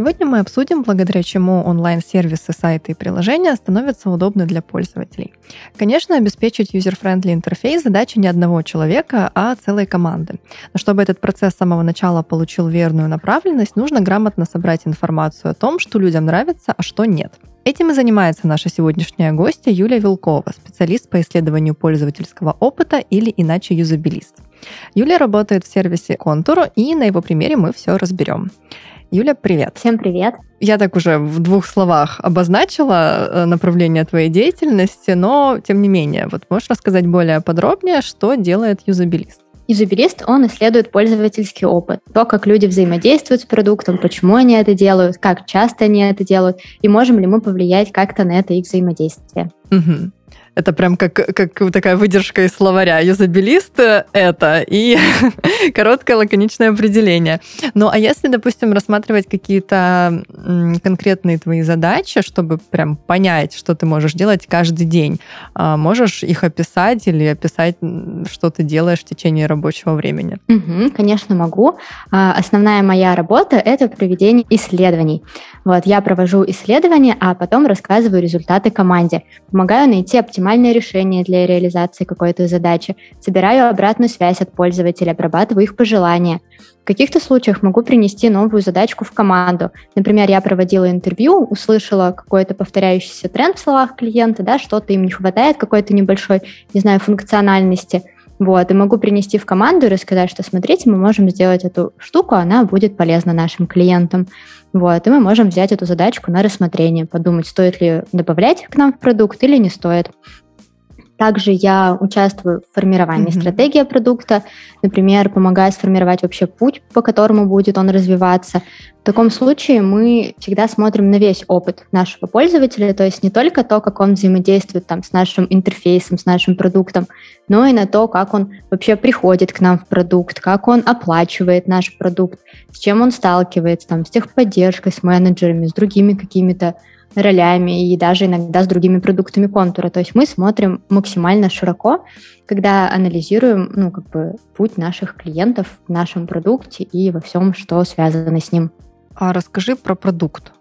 Сегодня мы обсудим, благодаря чему онлайн-сервисы, сайты и приложения становятся удобны для пользователей. Конечно, обеспечить user-friendly интерфейс – задача не одного человека, а целой команды. Но чтобы этот процесс с самого начала получил верную направленность, нужно грамотно собрать информацию о том, что людям нравится, а что нет. Этим и занимается наша сегодняшняя гостья Юлия Вилкова, специалист по исследованию пользовательского опыта или иначе юзабилист. Юлия работает в сервисе Контур, и на его примере мы все разберем. Юля, привет. Всем привет. Я так уже в двух словах обозначила э, направление твоей деятельности, но тем не менее, вот можешь рассказать более подробнее, что делает юзабилист? Юзабилист, он исследует пользовательский опыт, то, как люди взаимодействуют с продуктом, почему они это делают, как часто они это делают, и можем ли мы повлиять как-то на это их взаимодействие. Угу. Это прям как, как такая выдержка из словаря. Юзабилист — это и короткое лаконичное определение. Ну, а если, допустим, рассматривать какие-то конкретные твои задачи, чтобы прям понять, что ты можешь делать каждый день, а, можешь их описать или описать, что ты делаешь в течение рабочего времени? Угу, конечно, могу. А, основная моя работа — это проведение исследований. Вот, я провожу исследования, а потом рассказываю результаты команде. Помогаю найти оптимальное решение для реализации какой-то задачи, собираю обратную связь от пользователя, обрабатываю их пожелания. В каких-то случаях могу принести новую задачку в команду. Например, я проводила интервью, услышала какой-то повторяющийся тренд в словах клиента, да, что-то им не хватает, какой-то небольшой, не знаю, функциональности. Вот, и могу принести в команду и рассказать, что смотрите, мы можем сделать эту штуку, она будет полезна нашим клиентам. Вот, и мы можем взять эту задачку на рассмотрение, подумать, стоит ли добавлять к нам в продукт или не стоит. Также я участвую в формировании mm-hmm. стратегии продукта, например, помогаю сформировать вообще путь, по которому будет он развиваться. В таком случае мы всегда смотрим на весь опыт нашего пользователя, то есть не только то, как он взаимодействует там, с нашим интерфейсом, с нашим продуктом, но и на то, как он вообще приходит к нам в продукт, как он оплачивает наш продукт, с чем он сталкивается, там, с техподдержкой, с менеджерами, с другими какими-то ролями и даже иногда с другими продуктами контура. То есть мы смотрим максимально широко, когда анализируем ну, как бы, путь наших клиентов в нашем продукте и во всем, что связано с ним. А расскажи про продукт.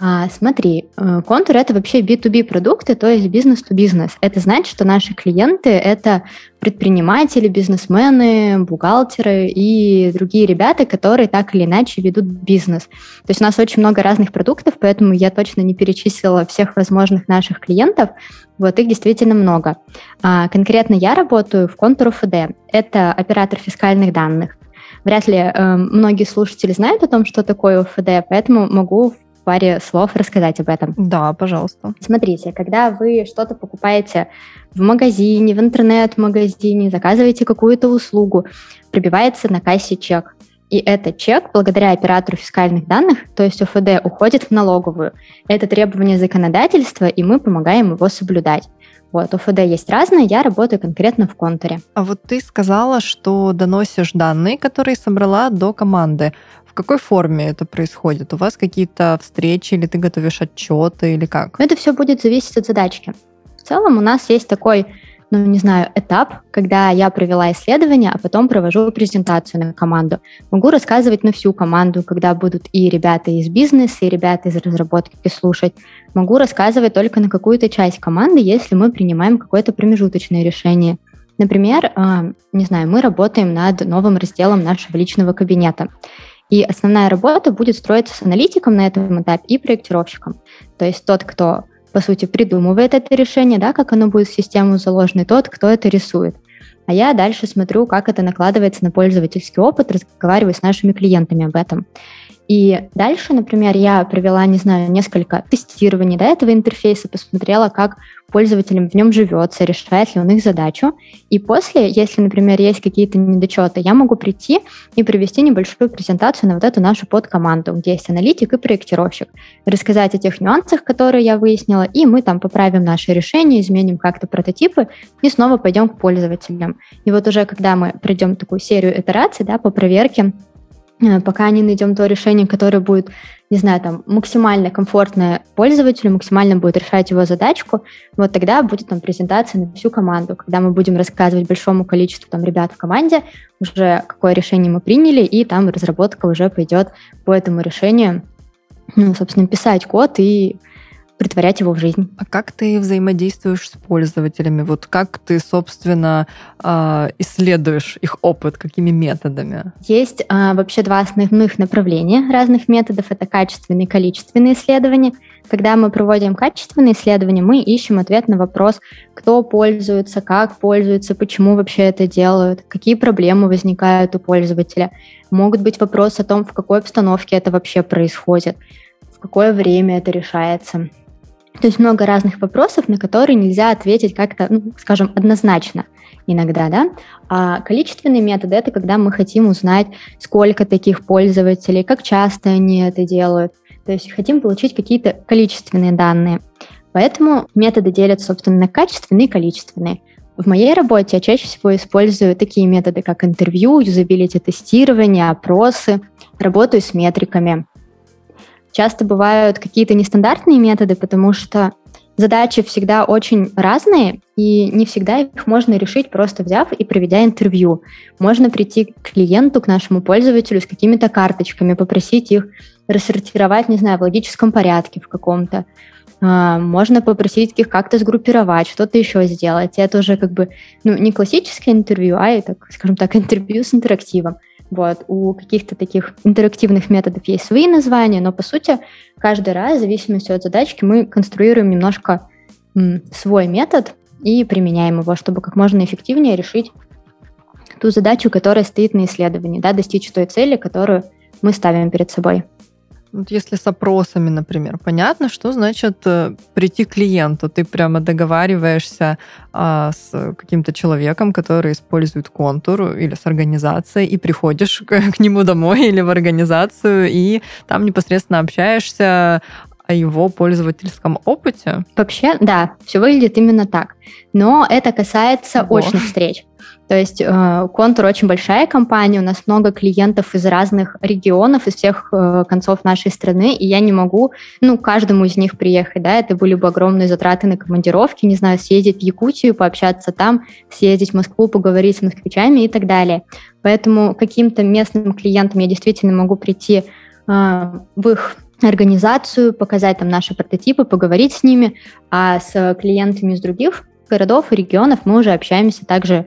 А, смотри, э, контур это вообще B2B продукты, то есть бизнес-то-бизнес. Это значит, что наши клиенты это предприниматели, бизнесмены, бухгалтеры и другие ребята, которые так или иначе ведут бизнес. То есть у нас очень много разных продуктов, поэтому я точно не перечислила всех возможных наших клиентов. Вот их действительно много. А, конкретно я работаю в контур ФД. Это оператор фискальных данных. Вряд ли э, многие слушатели знают о том, что такое ОФД, поэтому могу паре слов рассказать об этом? Да, пожалуйста. Смотрите, когда вы что-то покупаете в магазине, в интернет-магазине, заказываете какую-то услугу, прибивается на кассе чек. И этот чек, благодаря оператору фискальных данных, то есть ОФД, уходит в налоговую. Это требование законодательства, и мы помогаем его соблюдать. Вот, ОФД есть разные, я работаю конкретно в контуре. А вот ты сказала, что доносишь данные, которые собрала до команды какой форме это происходит? У вас какие-то встречи или ты готовишь отчеты или как? Это все будет зависеть от задачки. В целом у нас есть такой ну, не знаю, этап, когда я провела исследование, а потом провожу презентацию на команду. Могу рассказывать на всю команду, когда будут и ребята из бизнеса, и ребята из разработки слушать. Могу рассказывать только на какую-то часть команды, если мы принимаем какое-то промежуточное решение. Например, а, не знаю, мы работаем над новым разделом нашего личного кабинета. И основная работа будет строиться с аналитиком на этом этапе и проектировщиком. То есть тот, кто, по сути, придумывает это решение, да, как оно будет в систему заложено, и тот, кто это рисует. А я дальше смотрю, как это накладывается на пользовательский опыт, разговариваю с нашими клиентами об этом. И дальше, например, я провела, не знаю, несколько тестирований до этого интерфейса, посмотрела, как пользователям в нем живется, решает ли он их задачу. И после, если, например, есть какие-то недочеты, я могу прийти и провести небольшую презентацию на вот эту нашу подкоманду, где есть аналитик и проектировщик, рассказать о тех нюансах, которые я выяснила, и мы там поправим наши решения, изменим как-то прототипы и снова пойдем к пользователям. И вот уже когда мы пройдем такую серию итераций да, по проверке, пока не найдем то решение, которое будет не знаю, там, максимально комфортное пользователю, максимально будет решать его задачку, вот тогда будет там презентация на всю команду, когда мы будем рассказывать большому количеству там ребят в команде уже какое решение мы приняли, и там разработка уже пойдет по этому решению, ну, собственно, писать код и притворять его в жизнь. А как ты взаимодействуешь с пользователями? Вот как ты, собственно, а, исследуешь их опыт, какими методами? Есть а, вообще два основных направления разных методов. Это качественные и количественные исследования. Когда мы проводим качественные исследования, мы ищем ответ на вопрос, кто пользуется, как пользуется, почему вообще это делают, какие проблемы возникают у пользователя. Могут быть вопросы о том, в какой обстановке это вообще происходит, в какое время это решается. То есть много разных вопросов, на которые нельзя ответить как-то, ну, скажем, однозначно иногда, да. А количественные методы — это когда мы хотим узнать, сколько таких пользователей, как часто они это делают. То есть хотим получить какие-то количественные данные. Поэтому методы делятся, собственно, на качественные и количественные. В моей работе я чаще всего использую такие методы, как интервью, юзабилити-тестирование, опросы, работаю с метриками. Часто бывают какие-то нестандартные методы, потому что задачи всегда очень разные, и не всегда их можно решить, просто взяв и проведя интервью. Можно прийти к клиенту, к нашему пользователю с какими-то карточками, попросить их рассортировать, не знаю, в логическом порядке в каком-то. А, можно попросить их как-то сгруппировать, что-то еще сделать. это уже как бы ну, не классическое интервью, а, это, скажем так, интервью с интерактивом. Вот. У каких-то таких интерактивных методов есть свои названия, но по сути каждый раз, в зависимости от задачки, мы конструируем немножко м, свой метод и применяем его, чтобы как можно эффективнее решить ту задачу, которая стоит на исследовании, да, достичь той цели, которую мы ставим перед собой. Вот если с опросами, например, понятно, что значит э, прийти к клиенту. Ты прямо договариваешься а, с каким-то человеком, который использует контур или с организацией, и приходишь к, к нему домой или в организацию, и там непосредственно общаешься о его пользовательском опыте? Вообще, да, все выглядит именно так. Но это касается Ого. очных встреч. То есть э, Контур очень большая компания, у нас много клиентов из разных регионов, из всех э, концов нашей страны, и я не могу, ну, каждому из них приехать, да, это были бы огромные затраты на командировки, не знаю, съездить в Якутию, пообщаться там, съездить в Москву, поговорить с москвичами и так далее. Поэтому каким-то местным клиентам я действительно могу прийти э, в их организацию, показать там наши прототипы, поговорить с ними, а с клиентами из других городов и регионов мы уже общаемся также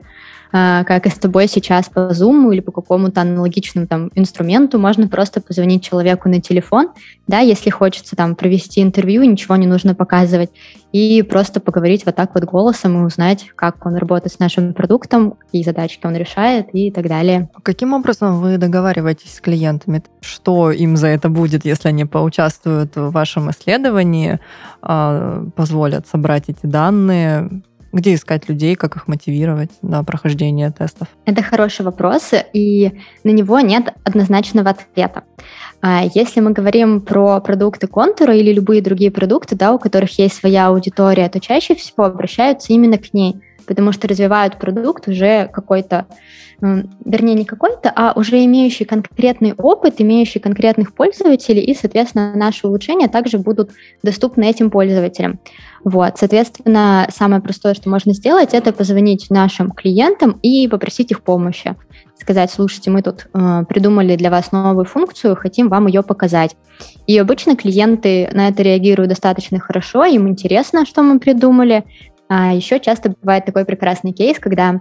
как и с тобой сейчас по Zoom или по какому-то аналогичному там инструменту, можно просто позвонить человеку на телефон, да, если хочется там провести интервью, ничего не нужно показывать, и просто поговорить вот так вот голосом и узнать, как он работает с нашим продуктом, какие задачки он решает и так далее. Каким образом вы договариваетесь с клиентами? Что им за это будет, если они поучаствуют в вашем исследовании, а, позволят собрать эти данные? Где искать людей, как их мотивировать на прохождение тестов? Это хороший вопрос, и на него нет однозначного ответа. А если мы говорим про продукты контура или любые другие продукты, да, у которых есть своя аудитория, то чаще всего обращаются именно к ней, потому что развивают продукт уже какой-то вернее, не какой-то, а уже имеющий конкретный опыт, имеющий конкретных пользователей, и, соответственно, наши улучшения также будут доступны этим пользователям. Вот, соответственно, самое простое, что можно сделать, это позвонить нашим клиентам и попросить их помощи. Сказать, слушайте, мы тут э, придумали для вас новую функцию, хотим вам ее показать. И обычно клиенты на это реагируют достаточно хорошо, им интересно, что мы придумали. А еще часто бывает такой прекрасный кейс, когда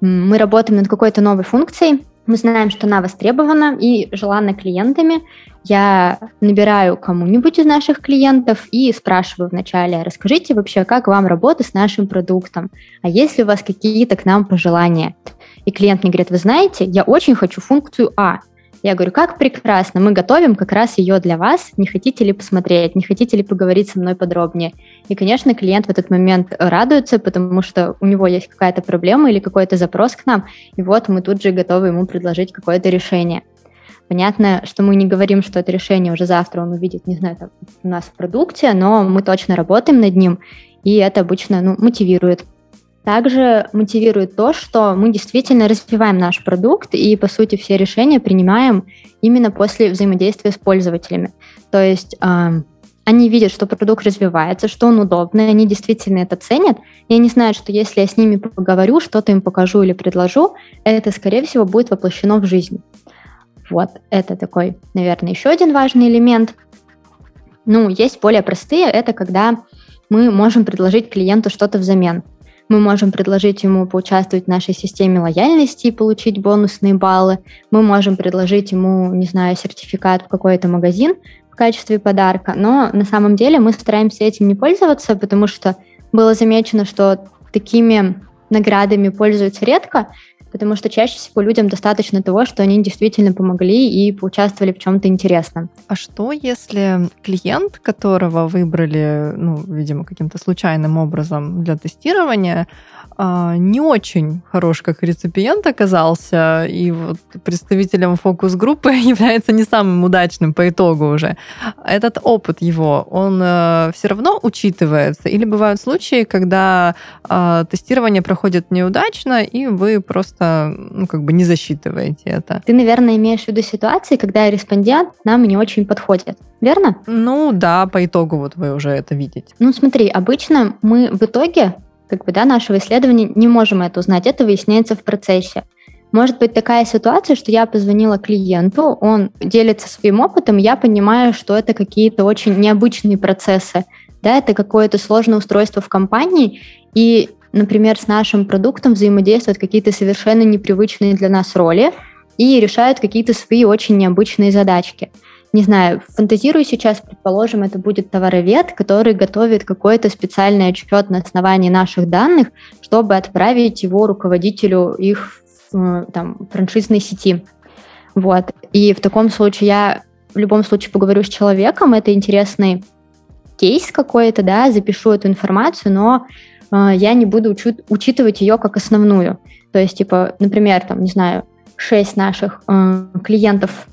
мы работаем над какой-то новой функцией, мы знаем, что она востребована и желана клиентами. Я набираю кому-нибудь из наших клиентов и спрашиваю вначале, расскажите вообще, как вам работа с нашим продуктом, а есть ли у вас какие-то к нам пожелания? И клиент мне говорит, вы знаете, я очень хочу функцию А. Я говорю, как прекрасно, мы готовим как раз ее для вас, не хотите ли посмотреть, не хотите ли поговорить со мной подробнее. И, конечно, клиент в этот момент радуется, потому что у него есть какая-то проблема или какой-то запрос к нам, и вот мы тут же готовы ему предложить какое-то решение. Понятно, что мы не говорим, что это решение уже завтра он увидит, не знаю, там, у нас в продукте, но мы точно работаем над ним, и это обычно ну, мотивирует. Также мотивирует то, что мы действительно развиваем наш продукт и, по сути, все решения принимаем именно после взаимодействия с пользователями. То есть они видят, что продукт развивается, что он удобный, они действительно это ценят, и они знают, что если я с ними поговорю, что-то им покажу или предложу, это, скорее всего, будет воплощено в жизнь. Вот, это такой, наверное, еще один важный элемент. Ну, есть более простые, это когда мы можем предложить клиенту что-то взамен. Мы можем предложить ему поучаствовать в нашей системе лояльности и получить бонусные баллы. Мы можем предложить ему, не знаю, сертификат в какой-то магазин в качестве подарка. Но на самом деле мы стараемся этим не пользоваться, потому что было замечено, что такими наградами пользуются редко, потому что чаще всего людям достаточно того, что они действительно помогли и поучаствовали в чем-то интересном. А что, если клиент, которого выбрали, ну, видимо, каким-то случайным образом для тестирования, а, не очень хорош как реципиент оказался, и вот представителем фокус-группы является не самым удачным по итогу уже. Этот опыт его, он э, все равно учитывается? Или бывают случаи, когда э, тестирование проходит неудачно, и вы просто ну, как бы не засчитываете это? Ты, наверное, имеешь в виду ситуации, когда респондент нам не очень подходит, верно? Ну да, по итогу вот вы уже это видите. Ну смотри, обычно мы в итоге как бы, да, нашего исследования не можем это узнать, это выясняется в процессе. Может быть такая ситуация, что я позвонила клиенту, он делится своим опытом, я понимаю, что это какие-то очень необычные процессы, да, это какое-то сложное устройство в компании, и, например, с нашим продуктом взаимодействуют какие-то совершенно непривычные для нас роли и решают какие-то свои очень необычные задачки не знаю, фантазирую сейчас, предположим, это будет товаровед, который готовит какой-то специальный отчет на основании наших данных, чтобы отправить его руководителю их э, там, франшизной сети. Вот. И в таком случае я в любом случае поговорю с человеком, это интересный кейс какой-то, да, запишу эту информацию, но я не буду учу- учитывать ее как основную. То есть, типа, например, там, не знаю, шесть наших э, клиентов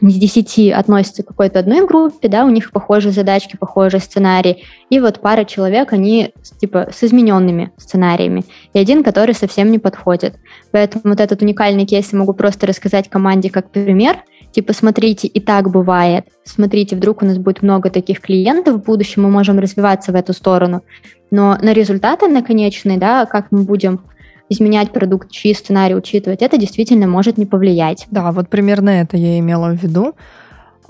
из 10 относятся к какой-то одной группе, да, у них похожие задачки, похожие сценарии, и вот пара человек, они типа с измененными сценариями, и один, который совсем не подходит. Поэтому вот этот уникальный кейс я могу просто рассказать команде как пример, типа, смотрите, и так бывает, смотрите, вдруг у нас будет много таких клиентов в будущем, мы можем развиваться в эту сторону, но на результаты на конечные, да, как мы будем изменять продукт, чьи сценарии учитывать, это действительно может не повлиять. Да, вот примерно это я имела в виду.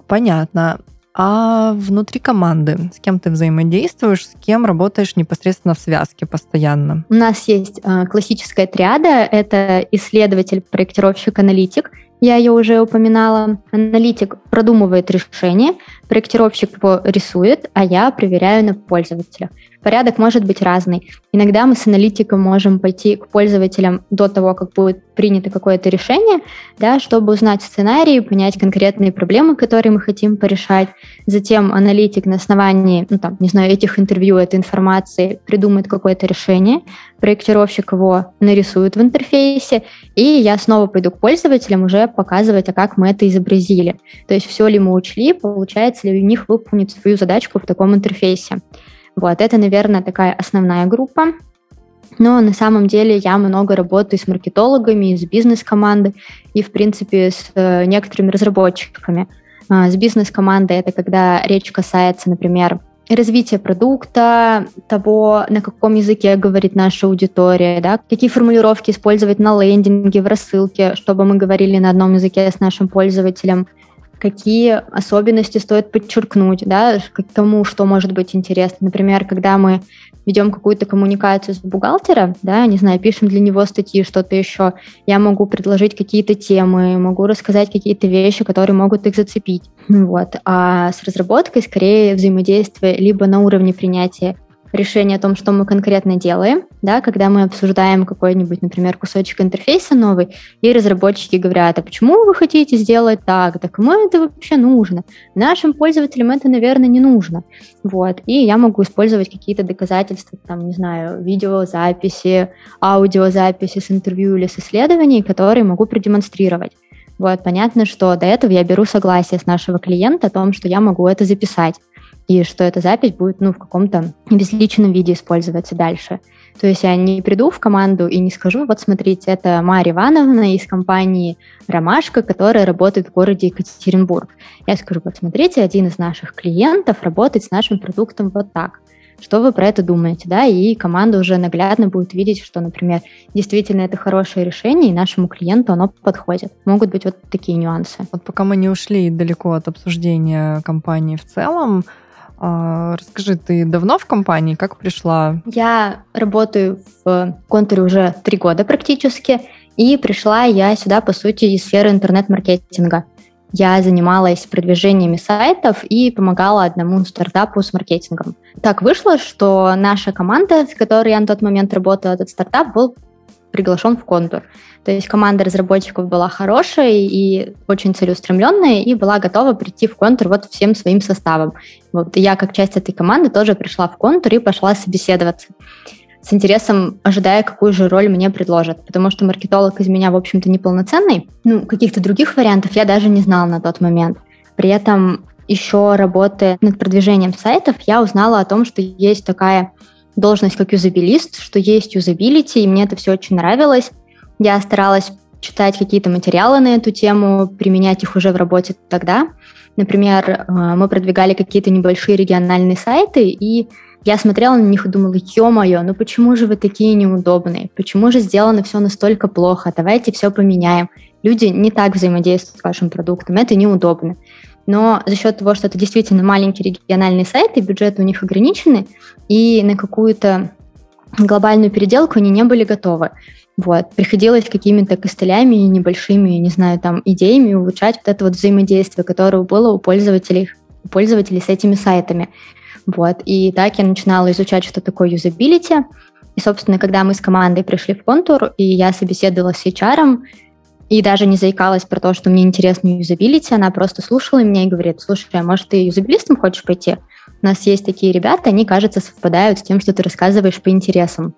Понятно. А внутри команды с кем ты взаимодействуешь, с кем работаешь непосредственно в связке постоянно? У нас есть э, классическая триада. Это исследователь, проектировщик, аналитик. Я ее уже упоминала. Аналитик продумывает решение, проектировщик его рисует, а я проверяю на пользователях. Порядок может быть разный. Иногда мы с аналитиком можем пойти к пользователям до того, как будет принято какое-то решение, да, чтобы узнать сценарий, понять конкретные проблемы, которые мы хотим порешать. Затем аналитик на основании, ну, там, не знаю, этих интервью, этой информации придумает какое-то решение, проектировщик его нарисует в интерфейсе, и я снова пойду к пользователям уже показывать, а как мы это изобразили. То есть все ли мы учли, получается ли у них выполнить свою задачку в таком интерфейсе. Вот, это, наверное, такая основная группа. Но на самом деле я много работаю с маркетологами, с бизнес-командой и, в принципе, с э, некоторыми разработчиками. А, с бизнес-командой это когда речь касается, например, развития продукта, того, на каком языке говорит наша аудитория, да, какие формулировки использовать на лендинге, в рассылке, чтобы мы говорили на одном языке с нашим пользователем – какие особенности стоит подчеркнуть, да, кому что может быть интересно. Например, когда мы ведем какую-то коммуникацию с бухгалтером, да, не знаю, пишем для него статьи, что-то еще, я могу предложить какие-то темы, могу рассказать какие-то вещи, которые могут их зацепить. Вот. А с разработкой скорее взаимодействие либо на уровне принятия решение о том, что мы конкретно делаем, да, когда мы обсуждаем какой-нибудь, например, кусочек интерфейса новый, и разработчики говорят, а почему вы хотите сделать так, так кому это вообще нужно? Нашим пользователям это, наверное, не нужно. Вот, и я могу использовать какие-то доказательства, там, не знаю, видеозаписи, аудиозаписи с интервью или с исследований, которые могу продемонстрировать. Вот, понятно, что до этого я беру согласие с нашего клиента о том, что я могу это записать и что эта запись будет ну, в каком-то безличном виде использоваться дальше. То есть я не приду в команду и не скажу, вот смотрите, это Марья Ивановна из компании «Ромашка», которая работает в городе Екатеринбург. Я скажу, вот смотрите, один из наших клиентов работает с нашим продуктом вот так. Что вы про это думаете, да? И команда уже наглядно будет видеть, что, например, действительно это хорошее решение, и нашему клиенту оно подходит. Могут быть вот такие нюансы. Вот пока мы не ушли далеко от обсуждения компании в целом, расскажи, ты давно в компании? Как пришла? Я работаю в контуре уже три года практически, и пришла я сюда, по сути, из сферы интернет-маркетинга. Я занималась продвижениями сайтов и помогала одному стартапу с маркетингом. Так вышло, что наша команда, с которой я на тот момент работала, этот стартап был приглашен в контур. То есть команда разработчиков была хорошая и очень целеустремленная, и была готова прийти в контур вот всем своим составом. Вот я, как часть этой команды, тоже пришла в контур и пошла собеседоваться с интересом ожидая, какую же роль мне предложат, потому что маркетолог из меня, в общем-то, неполноценный. Ну, каких-то других вариантов я даже не знала на тот момент. При этом еще работая над продвижением сайтов, я узнала о том, что есть такая должность как юзабилист, что есть юзабилити, и мне это все очень нравилось. Я старалась читать какие-то материалы на эту тему, применять их уже в работе тогда. Например, э, мы продвигали какие-то небольшие региональные сайты, и я смотрела на них и думала, ё-моё, ну почему же вы такие неудобные? Почему же сделано все настолько плохо? Давайте все поменяем. Люди не так взаимодействуют с вашим продуктом, это неудобно. Но за счет того, что это действительно маленький региональный сайт, и бюджеты у них ограничены, и на какую-то глобальную переделку они не были готовы. Вот. Приходилось какими-то костылями и небольшими, не знаю, там, идеями улучшать вот это вот взаимодействие, которое было у пользователей, у пользователей с этими сайтами. Вот. И так я начинала изучать, что такое юзабилити. И, собственно, когда мы с командой пришли в контур, и я собеседовала с HR, и даже не заикалась про то, что мне интересно юзабилити, она просто слушала меня и говорит, слушай, а может ты юзабилистом хочешь пойти? У нас есть такие ребята, они, кажется, совпадают с тем, что ты рассказываешь по интересам.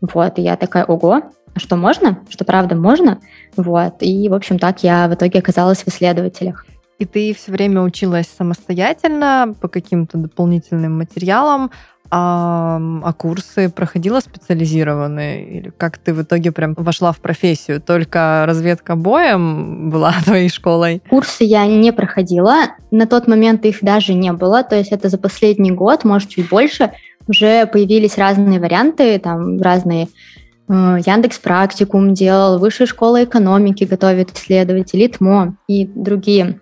Вот, и я такая, ого, а что можно? Что правда можно? Вот, и, в общем, так я в итоге оказалась в исследователях. И ты все время училась самостоятельно по каким-то дополнительным материалам, а, а курсы проходила специализированные? Или как ты в итоге прям вошла в профессию? Только разведка боем была твоей школой? Курсы я не проходила. На тот момент их даже не было. То есть это за последний год, может, чуть больше, уже появились разные варианты, там разные э, Яндекс Практикум делал, Высшая школа экономики готовит исследователи, ТМО и другие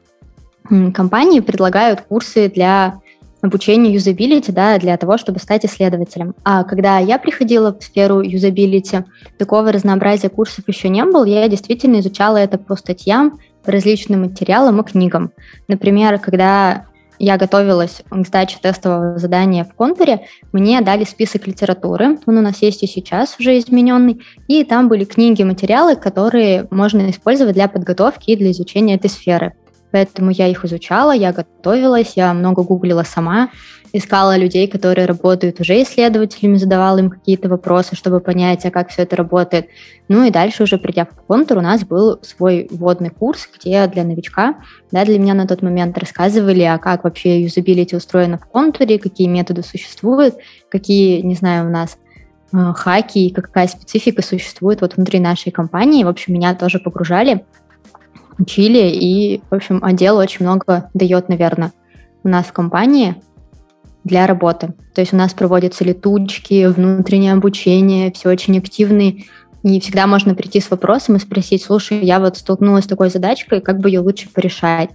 компании предлагают курсы для обучения юзабилити, да, для того, чтобы стать исследователем. А когда я приходила в сферу юзабилити, такого разнообразия курсов еще не было, я действительно изучала это по статьям, по различным материалам и книгам. Например, когда я готовилась к сдаче тестового задания в контуре, мне дали список литературы, он у нас есть и сейчас уже измененный, и там были книги, материалы, которые можно использовать для подготовки и для изучения этой сферы. Поэтому я их изучала, я готовилась, я много гуглила сама, искала людей, которые работают уже исследователями, задавала им какие-то вопросы, чтобы понять, а как все это работает. Ну и дальше уже придя в контур, у нас был свой вводный курс, где для новичка, да, для меня на тот момент рассказывали, а как вообще юзабилити устроено в контуре, какие методы существуют, какие, не знаю, у нас э, хаки и какая специфика существует вот внутри нашей компании. В общем, меня тоже погружали учили, и, в общем, отдел очень много дает, наверное, у нас в компании для работы. То есть у нас проводятся летучки, внутреннее обучение, все очень активные, и всегда можно прийти с вопросом и спросить, слушай, я вот столкнулась с такой задачкой, как бы ее лучше порешать?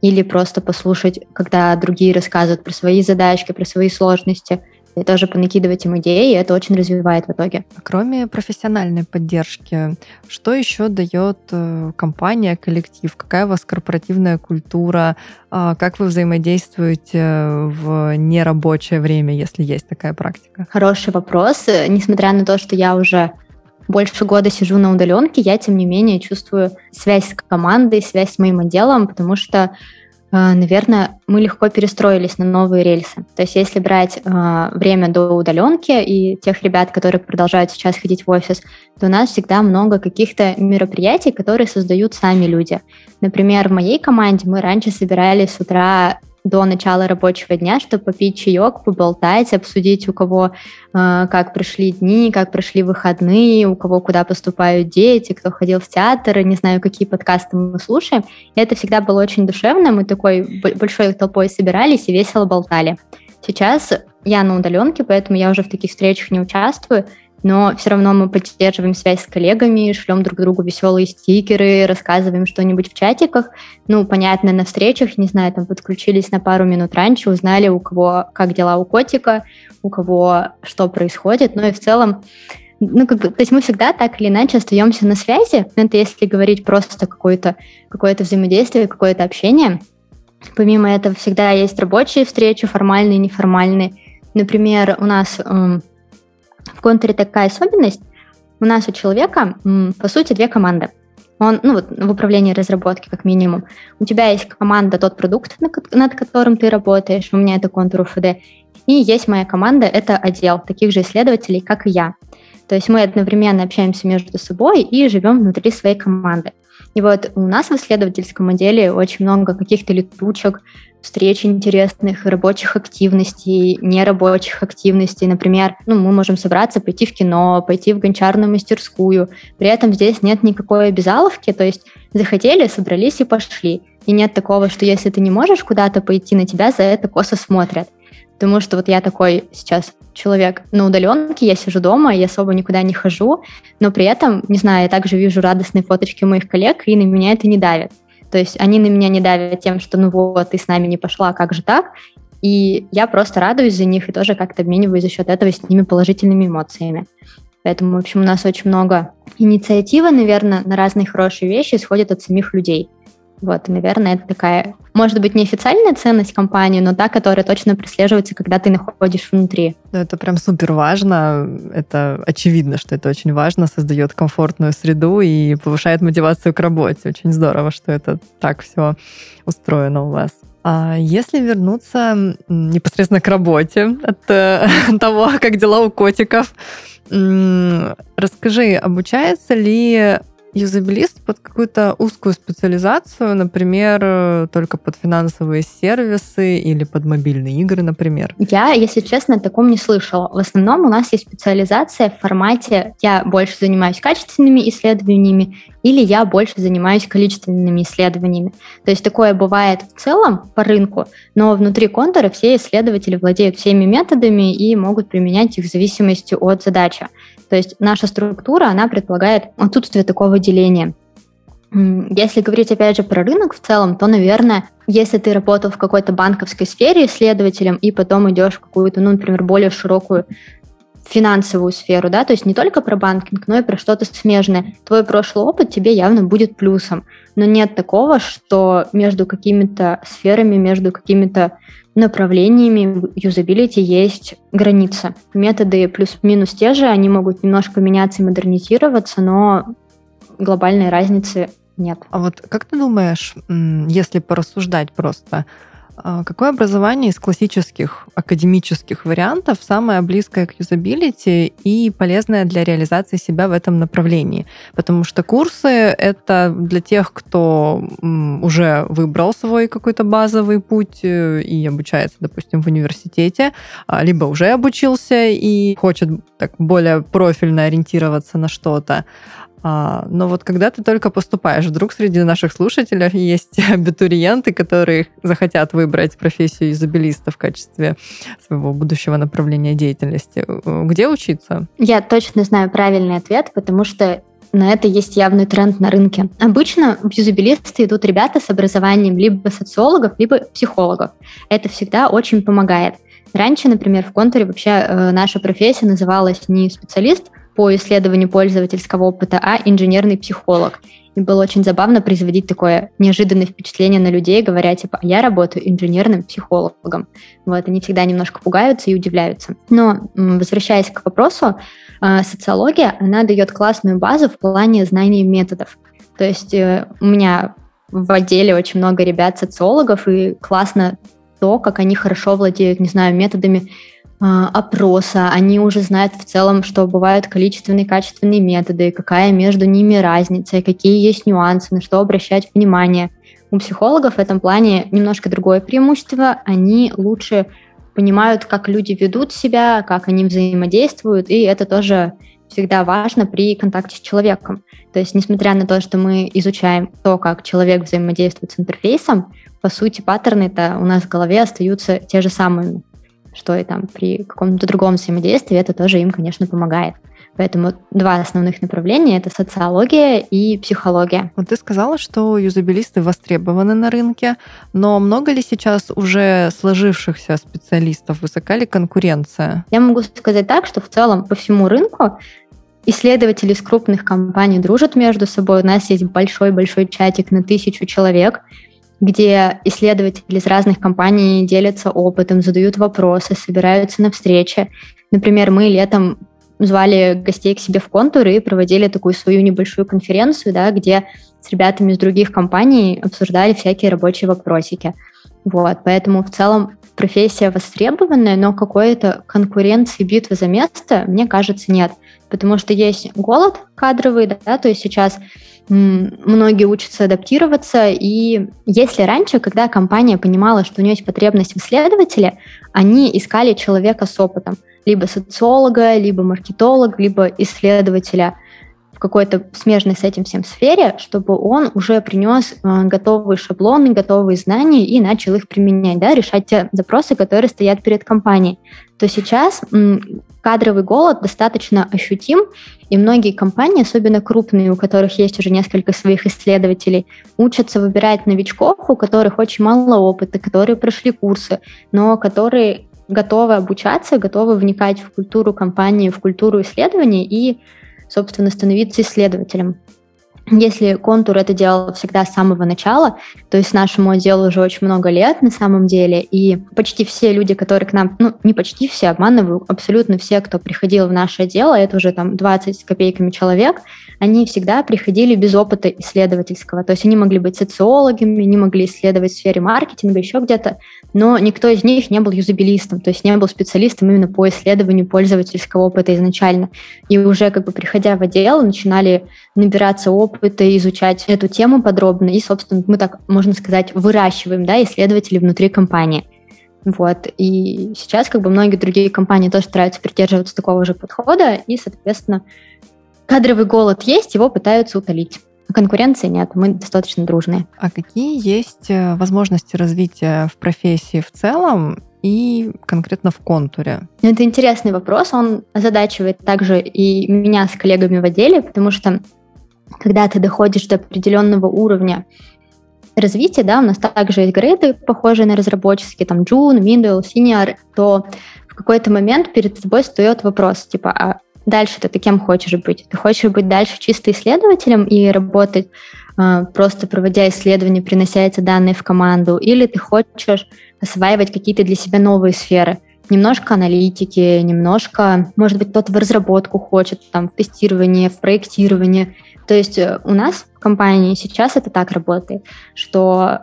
Или просто послушать, когда другие рассказывают про свои задачки, про свои сложности, и тоже понакидывать им идеи, и это очень развивает в итоге. А кроме профессиональной поддержки, что еще дает э, компания, коллектив? Какая у вас корпоративная культура? А как вы взаимодействуете в нерабочее время, если есть такая практика? Хороший вопрос. Несмотря на то, что я уже больше года сижу на удаленке, я, тем не менее, чувствую связь с командой, связь с моим отделом, потому что наверное, мы легко перестроились на новые рельсы. То есть если брать э, время до удаленки и тех ребят, которые продолжают сейчас ходить в офис, то у нас всегда много каких-то мероприятий, которые создают сами люди. Например, в моей команде мы раньше собирались с утра до начала рабочего дня, чтобы попить чаек, поболтать, обсудить, у кого э, как прошли дни, как прошли выходные, у кого куда поступают дети, кто ходил в театр, не знаю, какие подкасты мы слушаем. И это всегда было очень душевно, мы такой большой толпой собирались и весело болтали. Сейчас я на удаленке, поэтому я уже в таких встречах не участвую, но все равно мы поддерживаем связь с коллегами, шлем друг другу веселые стикеры, рассказываем что-нибудь в чатиках. Ну, понятно, на встречах, не знаю, там подключились на пару минут раньше, узнали, у кого как дела у котика, у кого что происходит. Ну и в целом ну, как бы, то есть мы всегда так или иначе остаемся на связи. Это если говорить просто какое-то какое взаимодействие, какое-то общение. Помимо этого всегда есть рабочие встречи, формальные, неформальные. Например, у нас эм, в контуре такая особенность. У нас у человека, по сути, две команды. Он, ну вот в управлении разработки как минимум. У тебя есть команда, тот продукт, над которым ты работаешь, у меня это контур УФД, и есть моя команда, это отдел таких же исследователей, как и я. То есть мы одновременно общаемся между собой и живем внутри своей команды. И вот у нас в исследовательском отделе очень много каких-то летучек, встреч интересных, рабочих активностей, нерабочих активностей. Например, ну, мы можем собраться, пойти в кино, пойти в гончарную мастерскую. При этом здесь нет никакой обязаловки, то есть захотели, собрались и пошли. И нет такого, что если ты не можешь куда-то пойти, на тебя за это косо смотрят. Потому что вот я такой сейчас человек на удаленке, я сижу дома, я особо никуда не хожу, но при этом, не знаю, я также вижу радостные фоточки моих коллег, и на меня это не давит. То есть они на меня не давят тем, что ну вот, ты с нами не пошла, как же так? И я просто радуюсь за них и тоже как-то обмениваюсь за счет этого с ними положительными эмоциями. Поэтому, в общем, у нас очень много инициативы, наверное, на разные хорошие вещи исходят от самих людей. Вот, наверное, это такая, может быть, неофициальная ценность компании, но та, которая точно преследуется, когда ты находишь внутри. Ну, это прям супер важно. Это очевидно, что это очень важно, создает комфортную среду и повышает мотивацию к работе. Очень здорово, что это так все устроено у вас. А если вернуться непосредственно к работе, от э, того, как дела у котиков, расскажи, обучается ли юзабилист под какую-то узкую специализацию, например, только под финансовые сервисы или под мобильные игры, например? Я, если честно, о таком не слышала. В основном у нас есть специализация в формате «я больше занимаюсь качественными исследованиями» или «я больше занимаюсь количественными исследованиями». То есть такое бывает в целом по рынку, но внутри контура все исследователи владеют всеми методами и могут применять их в зависимости от задачи. То есть наша структура, она предполагает отсутствие такого деления. Если говорить, опять же, про рынок в целом, то, наверное, если ты работал в какой-то банковской сфере исследователем и потом идешь в какую-то, ну, например, более широкую финансовую сферу, да, то есть не только про банкинг, но и про что-то смежное. Твой прошлый опыт тебе явно будет плюсом. Но нет такого, что между какими-то сферами, между какими-то направлениями юзабилити есть граница. Методы плюс-минус те же, они могут немножко меняться и модернизироваться, но глобальной разницы нет. А вот как ты думаешь, если порассуждать просто, какое образование из классических академических вариантов самое близкое к юзабилити и полезное для реализации себя в этом направлении? Потому что курсы — это для тех, кто уже выбрал свой какой-то базовый путь э, и обучается, допустим, в университете, а, либо уже обучился и хочет так более профильно ориентироваться на что-то. А, но вот когда ты только поступаешь, вдруг среди наших слушателей есть абитуриенты, которые захотят выбрать профессию изобилиста в качестве своего будущего направления деятельности. Где учиться? Я точно знаю правильный ответ, потому что на это есть явный тренд на рынке. Обычно в юзабилисты идут ребята с образованием либо социологов, либо психологов. Это всегда очень помогает. Раньше, например, в контуре вообще э, наша профессия называлась не специалист по исследованию пользовательского опыта, а инженерный психолог. И было очень забавно производить такое неожиданное впечатление на людей, говоря, типа, я работаю инженерным психологом. Вот, они всегда немножко пугаются и удивляются. Но, возвращаясь к вопросу, э, социология, она дает классную базу в плане знаний методов. То есть э, у меня в отделе очень много ребят-социологов, и классно то, как они хорошо владеют, не знаю, методами а, опроса, они уже знают в целом, что бывают количественные и качественные методы, какая между ними разница, какие есть нюансы, на что обращать внимание. У психологов в этом плане немножко другое преимущество. Они лучше понимают, как люди ведут себя, как они взаимодействуют, и это тоже всегда важно при контакте с человеком. То есть, несмотря на то, что мы изучаем то, как человек взаимодействует с интерфейсом, по сути, паттерны-то у нас в голове остаются те же самые, что и там при каком-то другом взаимодействии, это тоже им, конечно, помогает. Поэтому два основных направления — это социология и психология. Вот ты сказала, что юзабилисты востребованы на рынке, но много ли сейчас уже сложившихся специалистов? Высока ли конкуренция? Я могу сказать так, что в целом по всему рынку исследователи из крупных компаний дружат между собой. У нас есть большой-большой чатик на тысячу человек, где исследователи из разных компаний делятся опытом, задают вопросы, собираются на встречи. Например, мы летом звали гостей к себе в контур и проводили такую свою небольшую конференцию, да, где с ребятами из других компаний обсуждали всякие рабочие вопросики. Вот, поэтому в целом профессия востребованная, но какой-то конкуренции, битвы за место, мне кажется, нет. Потому что есть голод кадровый, да, то есть сейчас многие учатся адаптироваться, и если раньше, когда компания понимала, что у нее есть потребность в исследователе, они искали человека с опытом, либо социолога, либо маркетолога, либо исследователя в какой-то смежной с этим всем сфере, чтобы он уже принес э, готовые шаблоны, готовые знания и начал их применять, да, решать те запросы, которые стоят перед компанией. То сейчас кадровый голод достаточно ощутим, и многие компании, особенно крупные, у которых есть уже несколько своих исследователей, учатся выбирать новичков, у которых очень мало опыта, которые прошли курсы, но которые готовы обучаться, готовы вникать в культуру компании, в культуру исследований и, собственно, становиться исследователем. Если контур это делал всегда с самого начала, то есть нашему отделу уже очень много лет на самом деле, и почти все люди, которые к нам, ну, не почти все, обманываю, абсолютно все, кто приходил в наше отдел, а это уже там 20 с копейками человек, они всегда приходили без опыта исследовательского. То есть они могли быть социологами, они могли исследовать в сфере маркетинга, еще где-то, но никто из них не был юзабилистом, то есть не был специалистом именно по исследованию пользовательского опыта изначально. И уже как бы приходя в отдел, начинали набираться опыта, изучать эту тему подробно, и, собственно, мы так, можно сказать, выращиваем да, исследователей внутри компании. Вот. И сейчас как бы многие другие компании тоже стараются придерживаться такого же подхода, и, соответственно, Кадровый голод есть, его пытаются утолить. Конкуренции нет, мы достаточно дружные. А какие есть э, возможности развития в профессии в целом и конкретно в контуре? Это интересный вопрос, он озадачивает также и меня с коллегами в отделе, потому что когда ты доходишь до определенного уровня развития, да, у нас также есть грейды, похожие на разработческие, там, June, Middle, Senior, то в какой-то момент перед тобой встает вопрос, типа, а дальше ты кем хочешь быть? Ты хочешь быть дальше чисто исследователем и работать э, просто проводя исследования, принося эти данные в команду, или ты хочешь осваивать какие-то для себя новые сферы? Немножко аналитики, немножко, может быть, кто-то в разработку хочет, там, в тестирование, в проектирование. То есть э, у нас в компании сейчас это так работает, что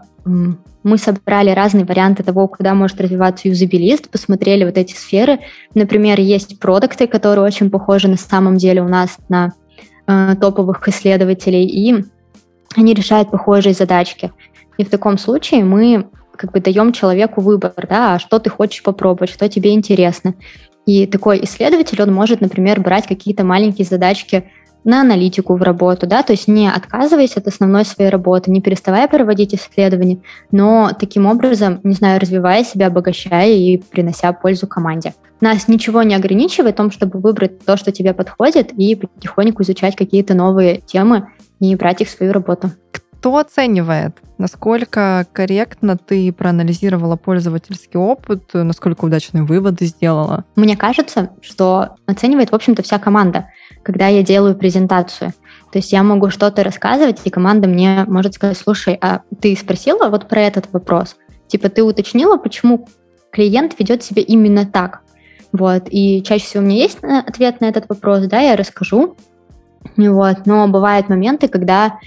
мы собрали разные варианты того, куда может развиваться юзабилист, посмотрели вот эти сферы. Например, есть продукты, которые очень похожи на самом деле у нас на э, топовых исследователей, и они решают похожие задачки. И в таком случае мы как бы даем человеку выбор, да, а что ты хочешь попробовать, что тебе интересно. И такой исследователь, он может, например, брать какие-то маленькие задачки на аналитику в работу, да, то есть не отказываясь от основной своей работы, не переставая проводить исследования, но таким образом, не знаю, развивая себя, обогащая и принося пользу команде. Нас ничего не ограничивает в том, чтобы выбрать то, что тебе подходит, и потихоньку изучать какие-то новые темы и брать их в свою работу. Кто оценивает, насколько корректно ты проанализировала пользовательский опыт, насколько удачные выводы сделала? Мне кажется, что оценивает, в общем-то, вся команда, когда я делаю презентацию. То есть я могу что-то рассказывать, и команда мне может сказать, слушай, а ты спросила вот про этот вопрос? Типа ты уточнила, почему клиент ведет себя именно так? Вот, и чаще всего у меня есть э, ответ на этот вопрос, да, я расскажу, вот, но бывают моменты, когда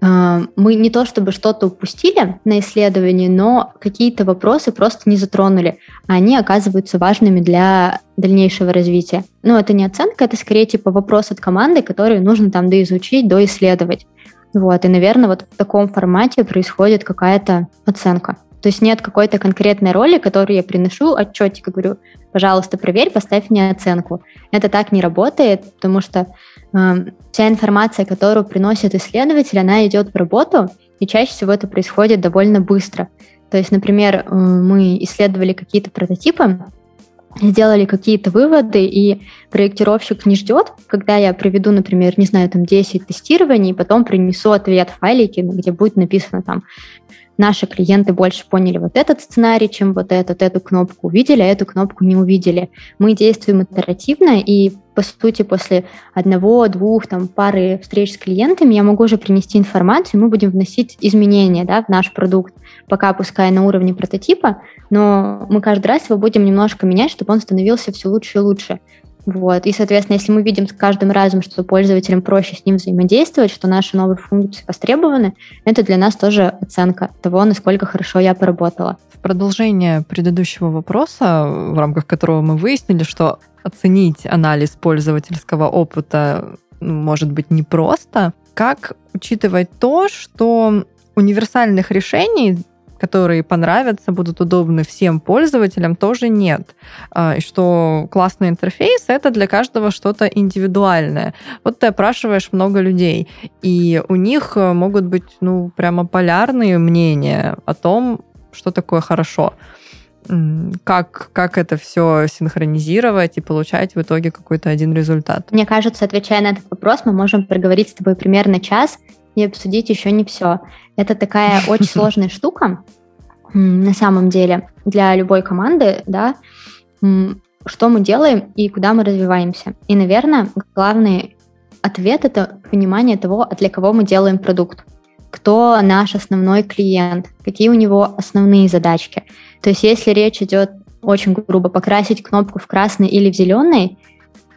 мы не то чтобы что-то упустили на исследовании, но какие-то вопросы просто не затронули, а они оказываются важными для дальнейшего развития. Ну, это не оценка, это скорее типа вопрос от команды, который нужно там доизучить, доисследовать. Вот, и, наверное, вот в таком формате происходит какая-то оценка. То есть нет какой-то конкретной роли, которую я приношу отчетик и говорю, пожалуйста, проверь, поставь мне оценку. Это так не работает, потому что э, вся информация, которую приносит исследователь, она идет в работу, и чаще всего это происходит довольно быстро. То есть, например, э, мы исследовали какие-то прототипы, сделали какие-то выводы, и проектировщик не ждет, когда я проведу, например, не знаю, там 10 тестирований, потом принесу ответ в файлике, где будет написано там наши клиенты больше поняли вот этот сценарий, чем вот этот, эту кнопку увидели, а эту кнопку не увидели. Мы действуем итеративно, и по сути после одного, двух, там, пары встреч с клиентами я могу уже принести информацию, мы будем вносить изменения да, в наш продукт, пока пускай на уровне прототипа, но мы каждый раз его будем немножко менять, чтобы он становился все лучше и лучше. Вот. И, соответственно, если мы видим с каждым разом, что пользователям проще с ним взаимодействовать, что наши новые функции востребованы, это для нас тоже оценка того, насколько хорошо я поработала. В продолжение предыдущего вопроса, в рамках которого мы выяснили, что оценить анализ пользовательского опыта ну, может быть непросто, как учитывать то, что универсальных решений которые понравятся, будут удобны всем пользователям, тоже нет. А, и что классный интерфейс — это для каждого что-то индивидуальное. Вот ты опрашиваешь много людей, и у них э, могут быть, ну, прямо полярные мнения о том, что такое хорошо как, как это все синхронизировать и получать в итоге какой-то один результат? Мне кажется, отвечая на этот вопрос, мы можем проговорить с тобой примерно час и обсудить еще не все. Это такая очень сложная штука на самом деле для любой команды, да, что мы делаем и куда мы развиваемся. И, наверное, главный ответ это понимание того, для кого мы делаем продукт, кто наш основной клиент, какие у него основные задачки. То есть, если речь идет очень грубо покрасить кнопку в красный или в зеленый,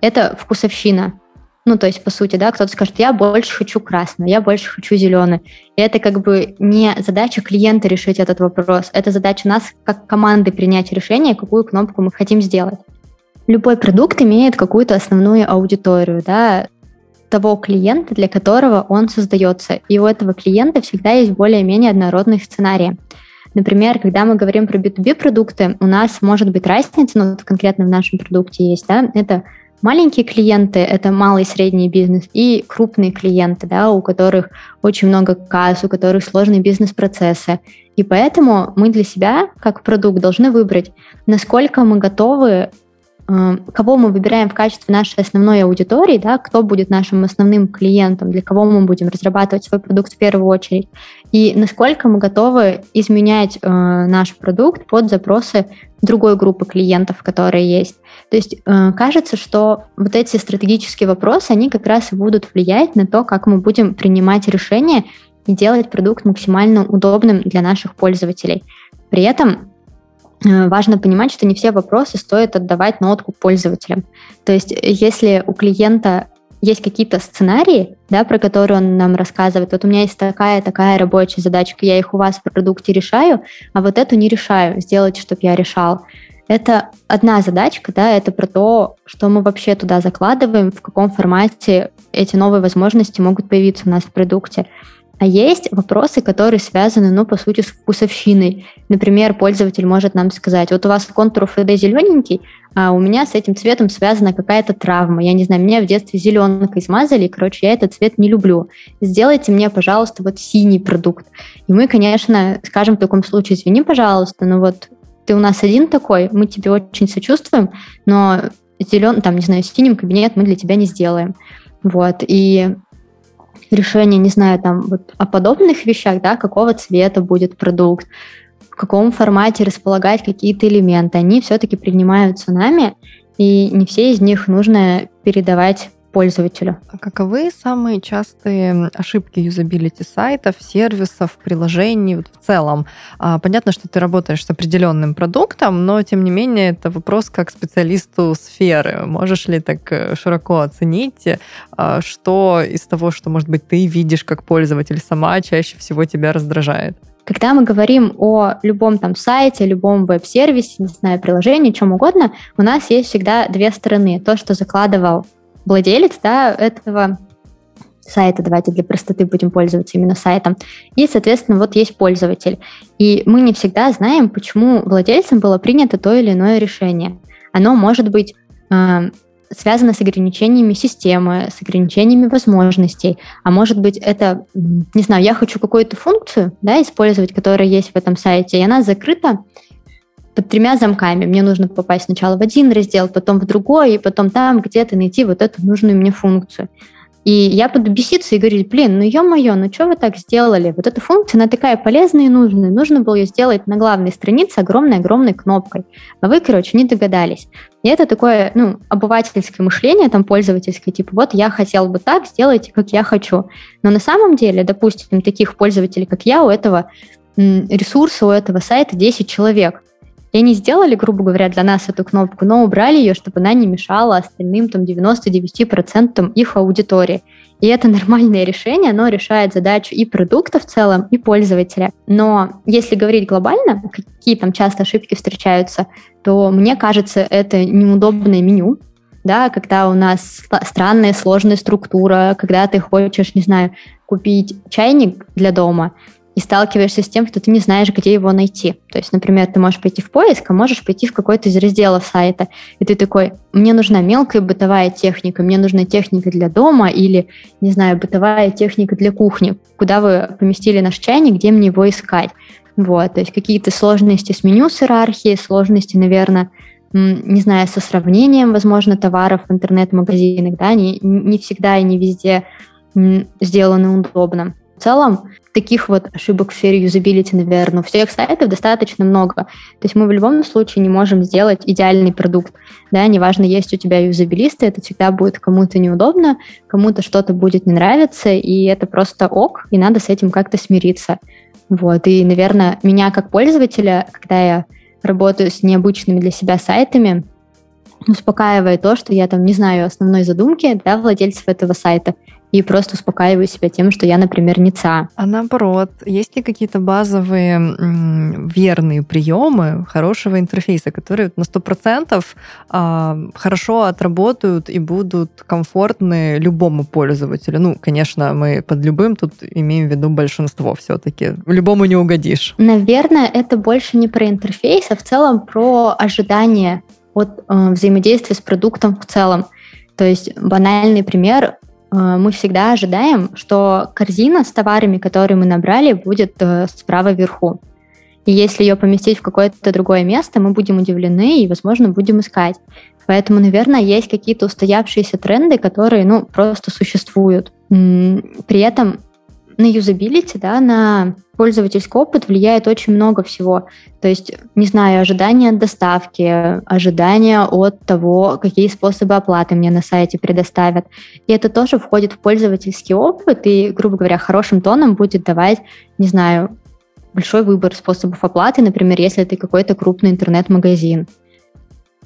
это вкусовщина. Ну, то есть, по сути, да, кто-то скажет, я больше хочу красный, я больше хочу зеленый. И это как бы не задача клиента решить этот вопрос, это задача нас как команды принять решение, какую кнопку мы хотим сделать. Любой продукт имеет какую-то основную аудиторию, да, того клиента, для которого он создается. И у этого клиента всегда есть более-менее однородный сценарий. Например, когда мы говорим про B2B продукты, у нас может быть разница, ну, конкретно в нашем продукте есть, да, это Маленькие клиенты – это малый и средний бизнес, и крупные клиенты, да, у которых очень много касс, у которых сложные бизнес-процессы. И поэтому мы для себя, как продукт, должны выбрать, насколько мы готовы кого мы выбираем в качестве нашей основной аудитории, да, кто будет нашим основным клиентом, для кого мы будем разрабатывать свой продукт в первую очередь, и насколько мы готовы изменять э, наш продукт под запросы другой группы клиентов, которые есть. То есть э, кажется, что вот эти стратегические вопросы, они как раз и будут влиять на то, как мы будем принимать решения и делать продукт максимально удобным для наших пользователей. При этом важно понимать, что не все вопросы стоит отдавать на откуп пользователям. То есть если у клиента есть какие-то сценарии, да, про которые он нам рассказывает. Вот у меня есть такая-такая рабочая задачка, я их у вас в продукте решаю, а вот эту не решаю, сделать, чтобы я решал. Это одна задачка, да, это про то, что мы вообще туда закладываем, в каком формате эти новые возможности могут появиться у нас в продукте. А есть вопросы, которые связаны, ну, по сути, с вкусовщиной. Например, пользователь может нам сказать, вот у вас контур FD зелененький, а у меня с этим цветом связана какая-то травма. Я не знаю, меня в детстве зеленкой смазали, и, короче, я этот цвет не люблю. Сделайте мне, пожалуйста, вот синий продукт. И мы, конечно, скажем в таком случае, извини, пожалуйста, но вот ты у нас один такой, мы тебе очень сочувствуем, но зелен, там, не знаю, синим кабинет мы для тебя не сделаем. Вот, и решение, не знаю, там вот о подобных вещах, да, какого цвета будет продукт, в каком формате располагать какие-то элементы, они все-таки принимаются нами, и не все из них нужно передавать пользователю. А каковы самые частые ошибки юзабилити сайтов, сервисов, приложений вот в целом? А, понятно, что ты работаешь с определенным продуктом, но тем не менее это вопрос как специалисту сферы. Можешь ли так э, широко оценить, а, что из того, что, может быть, ты видишь как пользователь сама, чаще всего тебя раздражает? Когда мы говорим о любом там сайте, любом веб-сервисе, не знаю, приложении, чем угодно, у нас есть всегда две стороны. То, что закладывал владелец да, этого сайта, давайте для простоты будем пользоваться именно сайтом. И, соответственно, вот есть пользователь. И мы не всегда знаем, почему владельцем было принято то или иное решение. Оно может быть э, связано с ограничениями системы, с ограничениями возможностей. А может быть, это, не знаю, я хочу какую-то функцию да, использовать, которая есть в этом сайте, и она закрыта, под тремя замками. Мне нужно попасть сначала в один раздел, потом в другой, и потом там где-то найти вот эту нужную мне функцию. И я буду беситься и говорить, блин, ну ё-моё, ну что вы так сделали? Вот эта функция, она такая полезная и нужная. Нужно было ее сделать на главной странице огромной-огромной кнопкой. А вы, короче, не догадались. И это такое, ну, обывательское мышление, там, пользовательское, типа, вот я хотел бы так, сделайте, как я хочу. Но на самом деле, допустим, таких пользователей, как я, у этого ресурса, у этого сайта 10 человек. И они сделали, грубо говоря, для нас эту кнопку, но убрали ее, чтобы она не мешала остальным там 99% их аудитории. И это нормальное решение, оно решает задачу и продукта в целом, и пользователя. Но если говорить глобально, какие там часто ошибки встречаются, то мне кажется, это неудобное меню, да, когда у нас странная сложная структура, когда ты хочешь, не знаю, купить чайник для дома, и сталкиваешься с тем, что ты не знаешь, где его найти. То есть, например, ты можешь пойти в поиск, а можешь пойти в какой-то из разделов сайта, и ты такой, мне нужна мелкая бытовая техника, мне нужна техника для дома или, не знаю, бытовая техника для кухни. Куда вы поместили наш чайник, где мне его искать? Вот, то есть какие-то сложности с меню, с иерархией, сложности, наверное, не знаю, со сравнением, возможно, товаров в интернет-магазинах, да, не, не всегда и не везде сделаны удобно. В целом, таких вот ошибок в сфере юзабилити, наверное, у всех сайтов достаточно много. То есть мы в любом случае не можем сделать идеальный продукт. Да, неважно, есть у тебя юзабилисты, это всегда будет кому-то неудобно, кому-то что-то будет не нравиться, и это просто ок, и надо с этим как-то смириться. Вот, и, наверное, меня как пользователя, когда я работаю с необычными для себя сайтами, успокаивает то, что я там не знаю основной задумки да, владельцев этого сайта и просто успокаиваю себя тем, что я, например, не ЦА. А наоборот, есть ли какие-то базовые верные приемы хорошего интерфейса, которые на 100% а, хорошо отработают и будут комфортны любому пользователю? Ну, конечно, мы под любым тут имеем в виду большинство все-таки. Любому не угодишь. Наверное, это больше не про интерфейс, а в целом про ожидания от э, взаимодействия с продуктом в целом. То есть банальный пример, э, мы всегда ожидаем, что корзина с товарами, которые мы набрали, будет э, справа вверху. И если ее поместить в какое-то другое место, мы будем удивлены и, возможно, будем искать. Поэтому, наверное, есть какие-то устоявшиеся тренды, которые, ну, просто существуют. При этом на юзабилити, да, на пользовательский опыт влияет очень много всего. То есть, не знаю, ожидания от доставки, ожидания от того, какие способы оплаты мне на сайте предоставят. И это тоже входит в пользовательский опыт и, грубо говоря, хорошим тоном будет давать, не знаю, большой выбор способов оплаты, например, если это какой-то крупный интернет-магазин.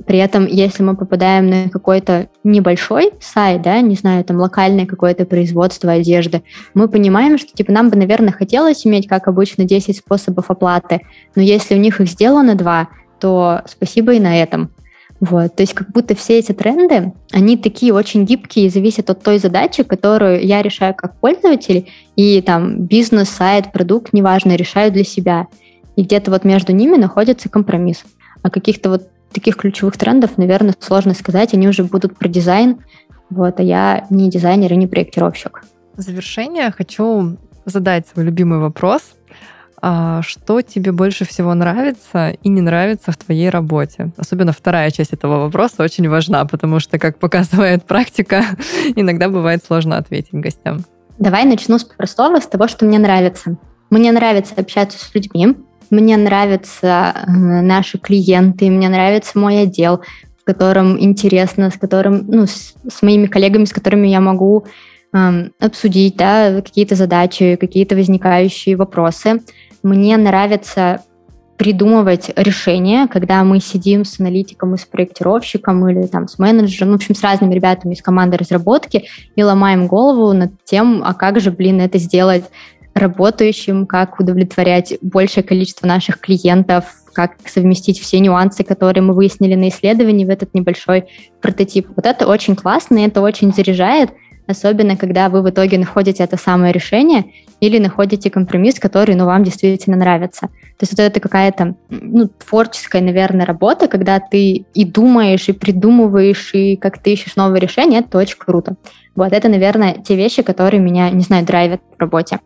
При этом, если мы попадаем на какой-то небольшой сайт, да, не знаю, там локальное какое-то производство одежды, мы понимаем, что типа нам бы, наверное, хотелось иметь, как обычно, 10 способов оплаты, но если у них их сделано два, то спасибо и на этом. Вот, то есть как будто все эти тренды, они такие очень гибкие и зависят от той задачи, которую я решаю как пользователь, и там бизнес, сайт, продукт, неважно, решаю для себя. И где-то вот между ними находится компромисс. А каких-то вот таких ключевых трендов, наверное, сложно сказать. Они уже будут про дизайн, вот, а я не дизайнер и не проектировщик. В завершение хочу задать свой любимый вопрос. А что тебе больше всего нравится и не нравится в твоей работе? Особенно вторая часть этого вопроса очень важна, потому что, как показывает практика, иногда бывает сложно ответить гостям. Давай начну с простого, с того, что мне нравится. Мне нравится общаться с людьми, мне нравятся э, наши клиенты, мне нравится мой отдел, в котором интересно, с которым, ну, с, с моими коллегами, с которыми я могу э, обсудить, да, какие-то задачи, какие-то возникающие вопросы. Мне нравится придумывать решения, когда мы сидим с аналитиком и с проектировщиком или там с менеджером, в общем, с разными ребятами из команды разработки и ломаем голову над тем, а как же, блин, это сделать работающим, как удовлетворять большее количество наших клиентов, как совместить все нюансы, которые мы выяснили на исследовании в этот небольшой прототип. Вот это очень классно, и это очень заряжает, особенно когда вы в итоге находите это самое решение или находите компромисс, который ну, вам действительно нравится. То есть вот это какая-то ну, творческая, наверное, работа, когда ты и думаешь, и придумываешь, и как ты ищешь новые решения, это очень круто. Вот это, наверное, те вещи, которые меня, не знаю, драйвят в работе.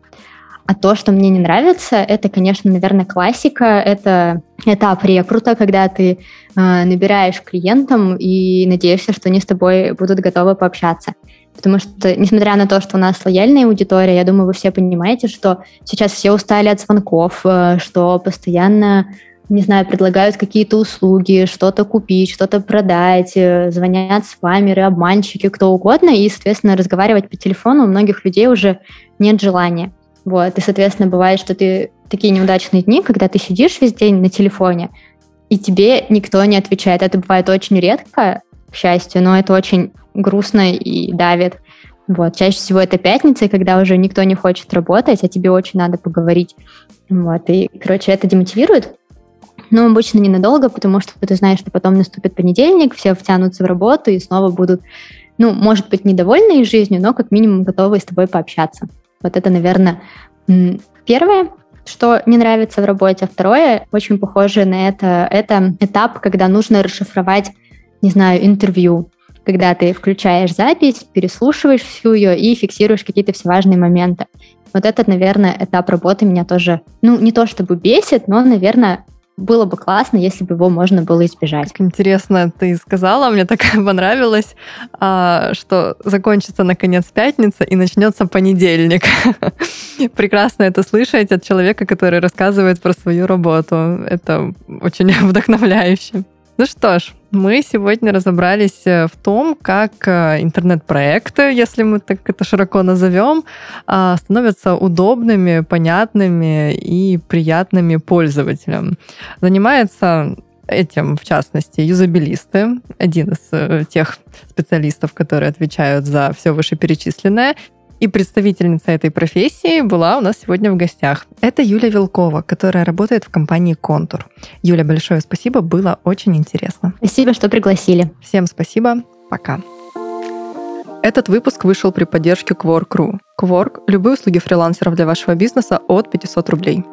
А то, что мне не нравится, это, конечно, наверное, классика. Это этап рекрута, когда ты э, набираешь клиентам и надеешься, что они с тобой будут готовы пообщаться. Потому что, несмотря на то, что у нас лояльная аудитория, я думаю, вы все понимаете, что сейчас все устали от звонков, э, что постоянно не знаю, предлагают какие-то услуги, что-то купить, что-то продать, э, звонят спамеры, обманщики, кто угодно, и, соответственно, разговаривать по телефону у многих людей уже нет желания. Вот, и, соответственно, бывает, что ты такие неудачные дни, когда ты сидишь весь день на телефоне, и тебе никто не отвечает. Это бывает очень редко, к счастью, но это очень грустно и давит. Вот. Чаще всего это пятница, когда уже никто не хочет работать, а тебе очень надо поговорить. Вот. И, короче, это демотивирует, но обычно ненадолго, потому что ты знаешь, что потом наступит понедельник, все втянутся в работу и снова будут, ну, может быть, недовольны жизнью, но как минимум готовы с тобой пообщаться. Вот это, наверное, первое, что не нравится в работе. Второе, очень похоже на это, это этап, когда нужно расшифровать, не знаю, интервью. Когда ты включаешь запись, переслушиваешь всю ее и фиксируешь какие-то все важные моменты. Вот этот, наверное, этап работы меня тоже, ну, не то чтобы бесит, но, наверное, было бы классно, если бы его можно было избежать. Как интересно ты сказала, мне так понравилось, а, что закончится наконец пятница и начнется понедельник. Прекрасно это слышать от человека, который рассказывает про свою работу. Это очень вдохновляюще. Ну что ж, мы сегодня разобрались э, в том, как э, интернет-проекты, если мы так это широко назовем, а, становятся удобными, понятными и приятными пользователям. Занимается этим, в частности, юзабилисты, один из э, тех специалистов, которые отвечают за все вышеперечисленное. И представительница этой профессии была у нас сегодня в гостях. Это Юля Вилкова, которая работает в компании «Контур». Юля, большое спасибо, было очень интересно. Спасибо, что пригласили. Всем спасибо, пока. Этот выпуск вышел при поддержке Quark.ru. Quark – любые услуги фрилансеров для вашего бизнеса от 500 рублей.